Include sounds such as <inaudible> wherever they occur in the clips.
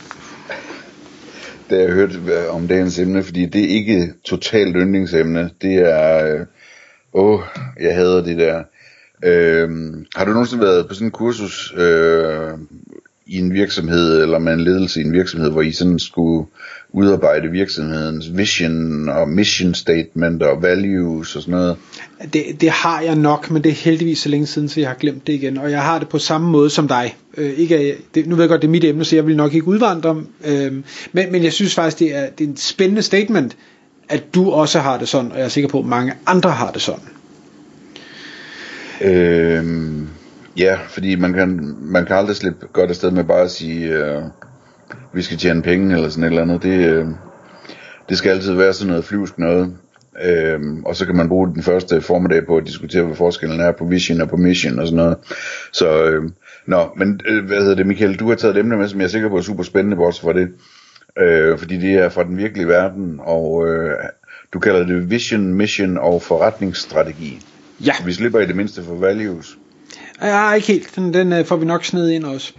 <laughs> da jeg hørte om dagens emne, fordi det er ikke totalt yndlingsemne. Det er, øh, åh, jeg hader det der. Øh, har du nogensinde været på sådan en kursus øh, i en virksomhed, eller med en ledelse i en virksomhed, hvor I sådan skulle udarbejde virksomhedens vision og mission statement og values og sådan noget? Det, det har jeg nok, men det er heldigvis så længe siden, så jeg har glemt det igen. Og jeg har det på samme måde som dig. Øh, ikke, det, nu ved jeg godt, det er mit emne, så jeg vil nok ikke udvandre. Øh, men, men jeg synes faktisk, det er, det er en spændende statement, at du også har det sådan, og jeg er sikker på, at mange andre har det sådan. Øh, ja, fordi man kan, man kan aldrig slippe godt afsted med bare at sige, øh, vi skal tjene penge eller sådan et eller andet. Det, øh, det skal altid være sådan noget flyvsk noget. Øhm, og så kan man bruge den første formiddag på at diskutere, hvad forskellen er på vision og på mission og sådan noget. Så, øh, nå, men øh, hvad hedder det, Michael, du har taget et emne med, som jeg er sikker på er super spændende også for det. Øh, fordi det er fra den virkelige verden, og øh, du kalder det vision, mission og forretningsstrategi. Ja. Så vi slipper i det mindste for values. Ja, ikke helt. Den, den øh, får vi nok sned ind også.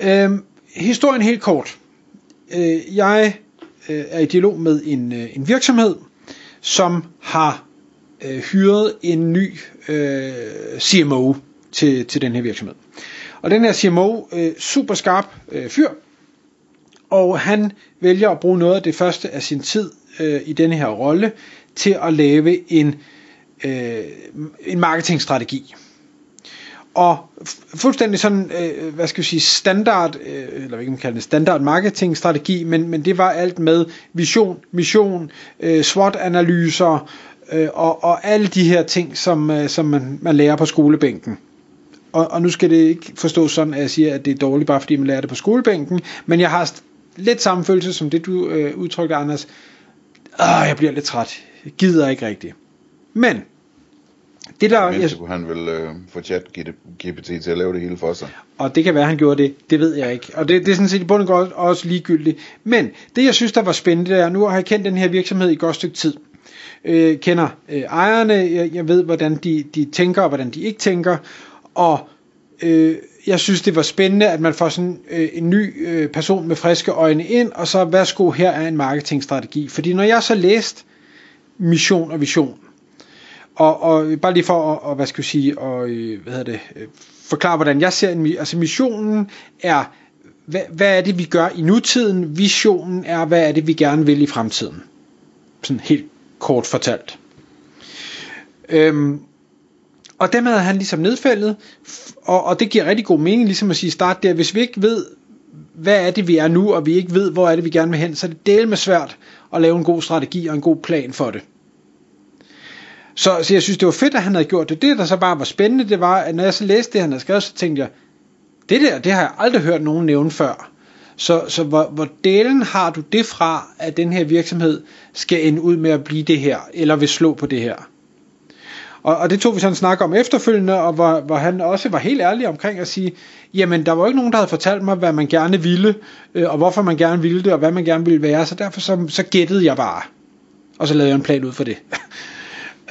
Øhm, historien helt kort. Øh, jeg øh, er i dialog med en, øh, en virksomhed, som har øh, hyret en ny øh, CMO til, til den her virksomhed. Og den her CMO, øh, super skarp øh, fyr, og han vælger at bruge noget af det første af sin tid øh, i denne her rolle til at lave en, øh, en marketingstrategi. Og fuldstændig sådan, øh, hvad skal vi sige, standard, øh, eller hvad kan man kalde det, standard marketingstrategi, men, men det var alt med vision, mission, øh, SWOT-analyser, øh, og, og alle de her ting, som, øh, som man, man lærer på skolebænken. Og, og nu skal det ikke forstås sådan, at jeg siger, at det er dårligt, bare fordi man lærer det på skolebænken, men jeg har lidt samme følelse som det, du øh, udtrykte, Anders. Øh, jeg bliver lidt træt. Jeg gider ikke rigtigt. Men, det der, jeg, kunne han vel øh, få chat GPT til at lave det hele for sig. Og det kan være, han gjorde det. Det ved jeg ikke. Og det, det er sådan set i bund og grund også ligegyldigt. Men det, jeg synes, der var spændende, det er, nu har jeg kendt den her virksomhed i et godt stykke tid. Øh, kender øh, ejerne, jeg, jeg ved, hvordan de, de tænker, og hvordan de ikke tænker. Og øh, jeg synes, det var spændende, at man får sådan øh, en ny øh, person med friske øjne ind, og så værsgo, her er en marketingstrategi. Fordi når jeg så læst mission og vision, og, og bare lige for at, og, hvad skal jeg sige, og, øh, hvad hedder det, øh, forklare, hvordan jeg ser en, altså missionen er, hvad, hvad er det, vi gør i nutiden, visionen er, hvad er det, vi gerne vil i fremtiden. Sådan helt kort fortalt. Øhm, og dem havde han ligesom nedfældet, og, og det giver rigtig god mening, ligesom at sige, start der, hvis vi ikke ved, hvad er det, vi er nu, og vi ikke ved, hvor er det, vi gerne vil hen, så er det del med svært at lave en god strategi og en god plan for det. Så, så jeg synes, det var fedt, at han havde gjort det. Det, der så bare var spændende, det var, at når jeg så læste det, han havde skrevet, så tænkte jeg, det der, det har jeg aldrig hørt nogen nævne før. Så, så hvor, hvor delen har du det fra, at den her virksomhed skal ende ud med at blive det her, eller vil slå på det her? Og, og det tog vi sådan en snak om efterfølgende, og hvor, hvor han også var helt ærlig omkring at sige, jamen der var ikke nogen, der havde fortalt mig, hvad man gerne ville, øh, og hvorfor man gerne ville det, og hvad man gerne ville være, så derfor så, så gættede jeg bare. Og så lavede jeg en plan ud for det. <laughs>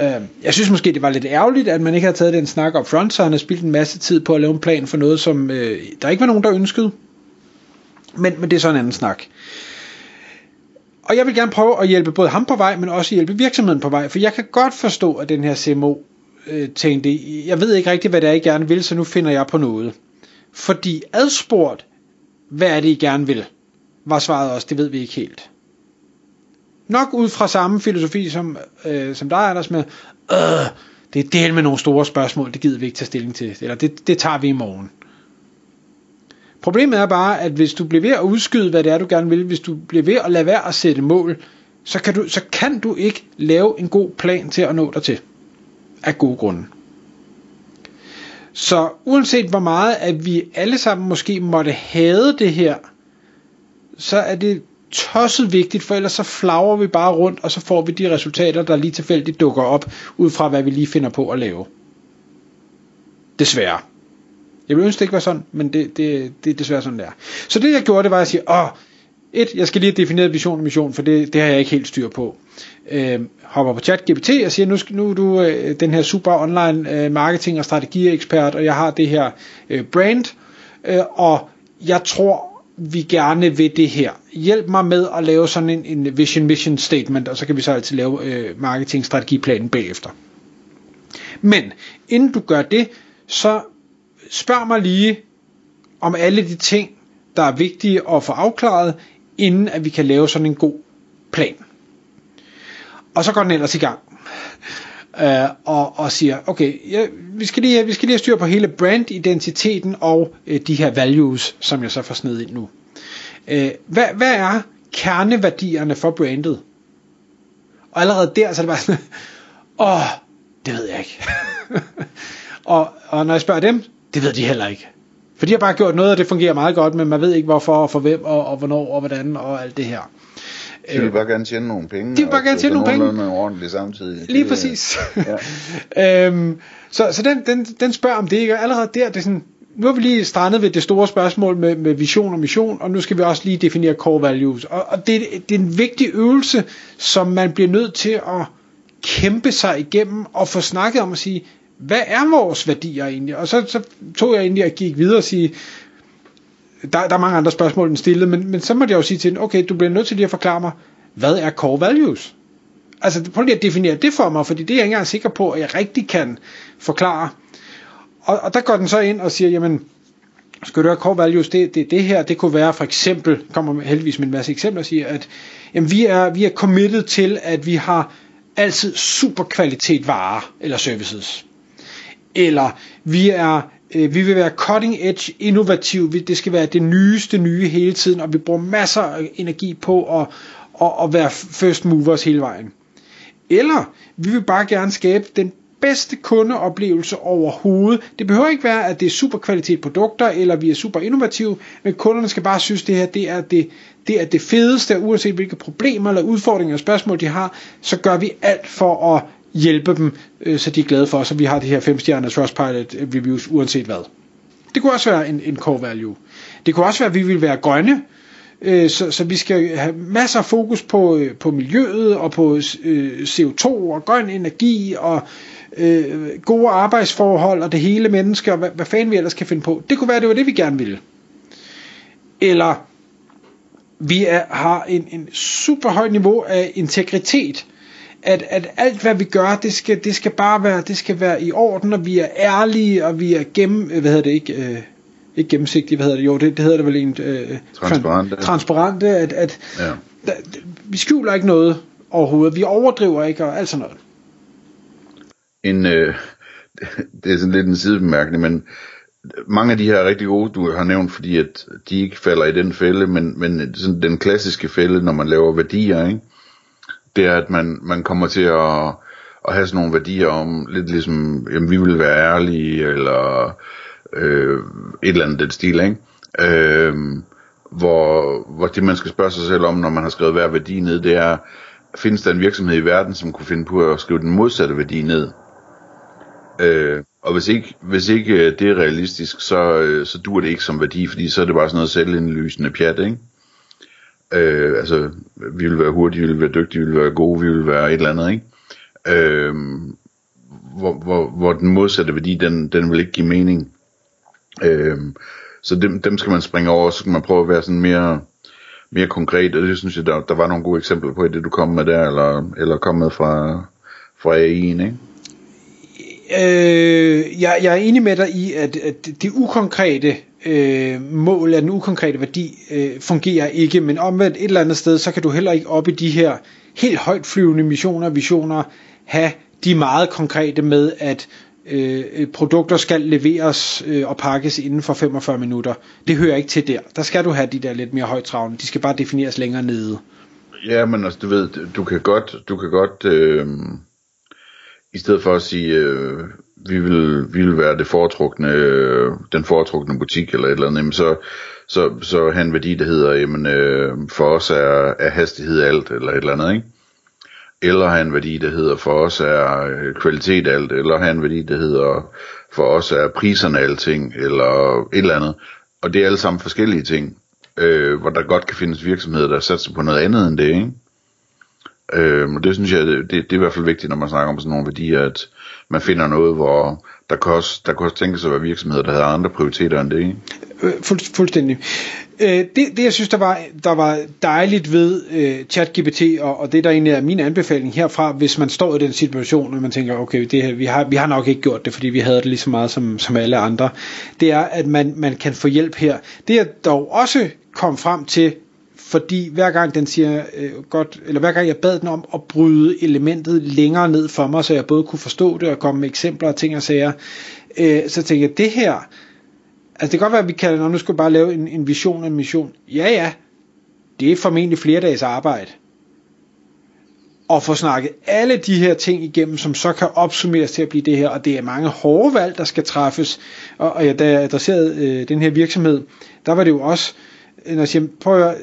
Øh, jeg synes måske, det var lidt ærgerligt, at man ikke havde taget den snak op front, så han har spildt en masse tid på at lave en plan for noget, som øh, der ikke var nogen, der ønskede. Men, men det er så en anden snak. Og jeg vil gerne prøve at hjælpe både ham på vej, men også hjælpe virksomheden på vej, for jeg kan godt forstå, at den her CMO øh, tænkte, jeg ved ikke rigtigt, hvad det er, I gerne vil, så nu finder jeg på noget. Fordi adspurgt, hvad er det, I gerne vil, var svaret også, det ved vi ikke helt nok ud fra samme filosofi som, øh, som dig, Anders, med, øh, det er del med nogle store spørgsmål, det gider vi ikke tage stilling til, eller det, det tager vi i morgen. Problemet er bare, at hvis du bliver ved at udskyde, hvad det er, du gerne vil, hvis du bliver ved at lade være at sætte mål, så kan du, så kan du ikke lave en god plan til at nå dig til. Af gode grunde. Så uanset hvor meget, at vi alle sammen måske måtte have det her, så er det tosset vigtigt, for ellers så flager vi bare rundt, og så får vi de resultater, der lige tilfældigt dukker op, ud fra hvad vi lige finder på at lave. Desværre. Jeg vil ønske, det ikke var sådan, men det, det, det er desværre sådan, det er. Så det jeg gjorde, det var at sige, åh, et, jeg skal lige have defineret vision og mission, for det, det har jeg ikke helt styr på. Øh, hopper på chat GPT og siger, nu, skal, nu er du øh, den her super online øh, marketing og strategiekspert, og jeg har det her øh, brand, øh, og jeg tror, vi gerne vil det her. Hjælp mig med at lave sådan en, en vision mission statement, og så kan vi så altid lave øh, marketingstrategiplanen bagefter. Men inden du gør det, så spørg mig lige om alle de ting, der er vigtige at få afklaret, inden at vi kan lave sådan en god plan. Og så går den ellers i gang øh, og, og siger, okay, ja, vi, skal lige, vi skal lige have styr på hele brandidentiteten og øh, de her values, som jeg så får sned ind nu. Øh, hvad, hvad er kerneværdierne for brandet? Og allerede der, så er det bare sådan, <laughs> åh, oh, det ved jeg ikke. <laughs> og, og når jeg spørger dem, det ved de heller ikke. For de har bare gjort noget, og det fungerer meget godt, men man ved ikke hvorfor, og for hvem, og, og hvornår, og hvordan, og alt det her. De vil bare gerne tjene nogle penge. De vil bare gerne tjene nogle penge. ordentligt samtidig. Lige det, præcis. Ja. <laughs> øhm, så så den, den, den spørger om det ikke, allerede der, det er sådan, nu har vi lige strandet ved det store spørgsmål med, med vision og mission, og nu skal vi også lige definere core values. Og, og det, det er en vigtig øvelse, som man bliver nødt til at kæmpe sig igennem og få snakket om at sige, hvad er vores værdier egentlig? Og så, så tog jeg egentlig og gik videre og sige, der, der er mange andre spørgsmål den stillede, men, men så måtte jeg jo sige til den, okay, du bliver nødt til lige at forklare mig, hvad er core values? Altså prøv lige at definere det for mig, fordi det er jeg ikke engang sikker på, at jeg rigtig kan forklare. Og, og der går den så ind og siger, jamen, skal du have core values, det, det, det her, det kunne være for eksempel, kommer heldigvis med en masse eksempler, siger, at jamen, vi, er, vi er committed til, at vi har altid super kvalitet varer eller services. Eller vi er øh, vi vil være cutting edge, innovativ, det skal være det nyeste nye hele tiden, og vi bruger masser af energi på at, at, at være first movers hele vejen. Eller vi vil bare gerne skabe den bedste kundeoplevelse overhovedet. Det behøver ikke være, at det er super kvalitet produkter, eller vi er super innovative, men kunderne skal bare synes, at det her det er det, det er det fedeste, uanset hvilke problemer eller udfordringer og spørgsmål de har, så gør vi alt for at hjælpe dem, øh, så de er glade for os, og vi har det her 5 stjerner Trustpilot reviews, øh, uanset hvad. Det kunne også være en, en core value. Det kunne også være, at vi vil være grønne, øh, så, så vi skal have masser af fokus på, øh, på miljøet, og på øh, CO2, og grøn energi, og øh, gode arbejdsforhold, og det hele menneske, og hvad, hvad fanden vi ellers kan finde på. Det kunne være, det var det, vi gerne ville. Eller vi er, har en, en super højt niveau af integritet, at, at alt hvad vi gør, det skal, det skal bare være, det skal være i orden, og vi er ærlige, og vi er gennem, hvad hedder det ikke, øh, ikke gennemsigtige, hvad hedder det, jo, det, det hedder det vel en, øh, transparente, transparente at, at ja. da, vi skjuler ikke noget overhovedet, vi overdriver ikke, og alt sådan noget. En, øh, <laughs> det er sådan lidt en sidebemærkning, men mange af de her er rigtig gode, du har nævnt, fordi at de ikke falder i den fælde, men, men sådan den klassiske fælde, når man laver værdier, ikke? Det er, at man, man kommer til at, at have sådan nogle værdier om, lidt ligesom, jamen vi vil være ærlige, eller øh, et eller andet den stil, ikke? Øh, hvor, hvor det man skal spørge sig selv om, når man har skrevet hver værdi ned, det er, findes der en virksomhed i verden, som kunne finde på at skrive den modsatte værdi ned? Øh, og hvis ikke, hvis ikke øh, det er realistisk, så, øh, så dur det ikke som værdi, fordi så er det bare sådan noget selvindlysende pjat, ikke? Øh, altså, vi vil være hurtige, vi vil være dygtige, vi vil være gode, vi vil være et eller andet, ikke? Øh, hvor, hvor, hvor den modsatte værdi, den, den vil ikke give mening. Øh, så dem, dem skal man springe over, så kan man prøve at være sådan mere, mere konkret, og det synes jeg, der, der var nogle gode eksempler på i det, du kom med der, eller, eller kom med fra, fra AI'en, ikke? Øh, jeg, jeg er enig med dig i, at, at det ukonkrete øh, mål af den ukonkrete værdi øh, fungerer ikke, men omvendt et eller andet sted, så kan du heller ikke op i de her helt højt flyvende missioner og visioner have de meget konkrete med, at øh, produkter skal leveres øh, og pakkes inden for 45 minutter. Det hører ikke til der. Der skal du have de der lidt mere højtravne. De skal bare defineres længere nede. Ja, men altså, du ved, du kan godt, du kan godt øh, i stedet for at sige, øh, vi vil, vi vil være det foretrukne, øh, den foretrukne butik eller et eller andet, så, så, så have en værdi, der hedder, jamen, øh, for os er, er hastighed alt, eller et eller andet, ikke? Eller have en værdi, der hedder, for os er øh, kvalitet alt, eller have en værdi, der hedder, for os er priserne alting, eller et eller andet. Og det er alle sammen forskellige ting, øh, hvor der godt kan findes virksomheder, der satser på noget andet end det, ikke? Øh, og det synes jeg, det, det er i hvert fald vigtigt, når man snakker om sådan nogle værdier, at man finder noget, hvor der kan også, der kan også tænkes at være virksomheder, der har andre prioriteter end det, ikke? Øh, fuld, fuldstændig. Øh, det, det jeg synes der var, der var dejligt ved øh, ChatGPT og, og det der egentlig er min anbefaling herfra, hvis man står i den situation og man tænker okay det her, vi har vi har nok ikke gjort det, fordi vi havde det lige så meget som som alle andre. Det er at man man kan få hjælp her. Det jeg dog også kom frem til fordi hver gang den siger øh, godt, eller hver gang jeg bad den om at bryde elementet længere ned for mig, så jeg både kunne forstå det og komme med eksempler og ting og sager, øh, så tænkte jeg, det her, altså det kan godt være, at vi kan, når nu skal bare lave en, en vision og en mission. Ja, ja, det er formentlig flere dages arbejde. Og få snakket alle de her ting igennem, som så kan opsummeres til at blive det her, og det er mange hårde valg, der skal træffes. Og, og ja, da jeg adresserede øh, den her virksomhed, der var det jo også, når jeg siger, prøv at,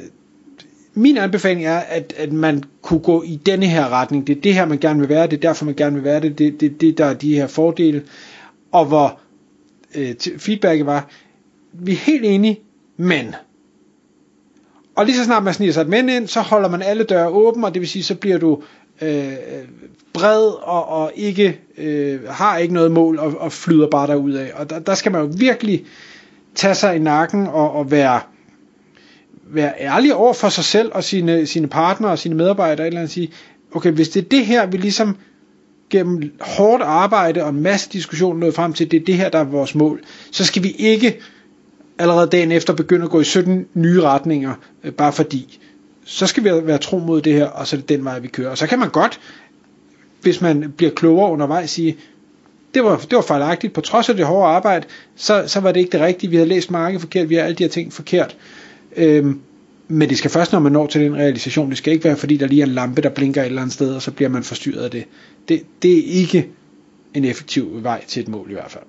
min anbefaling er, at, at man kunne gå i denne her retning. Det er det her, man gerne vil være. Det er derfor, man gerne vil være det. Det er det, det, der er de her fordele. Og hvor øh, feedbacket var, vi er helt enige, men. Og lige så snart man sniger sig et men ind, så holder man alle døre åbne, og det vil sige, så bliver du øh, bred og, og ikke øh, har ikke noget mål og, og flyder bare derud af. Og der, der skal man jo virkelig tage sig i nakken og, og være være ærlig over for sig selv og sine, sine partnere og sine medarbejdere, eller andet sige, okay, hvis det er det her, vi ligesom gennem hårdt arbejde og en masse diskussion nået frem til, det er det her, der er vores mål, så skal vi ikke allerede dagen efter begynde at gå i 17 nye retninger, øh, bare fordi. Så skal vi være tro mod det her, og så er det den vej, vi kører. Og så kan man godt, hvis man bliver klogere undervejs, sige, det var, det var fejlagtigt, på trods af det hårde arbejde, så, så var det ikke det rigtige, vi havde læst markedet forkert, vi har alle de her ting forkert. Øhm, men det skal først, når man når til den realisation. Det skal ikke være, fordi der lige er en lampe, der blinker et eller andet sted, og så bliver man forstyrret af det. Det, det er ikke en effektiv vej til et mål i hvert fald.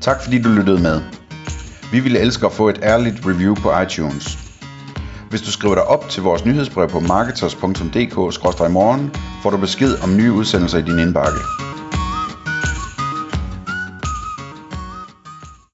Tak fordi du lyttede med. Vi ville elske at få et ærligt review på iTunes. Hvis du skriver dig op til vores nyhedsbrev på marketers.dk-morgen, får du besked om nye udsendelser i din indbakke.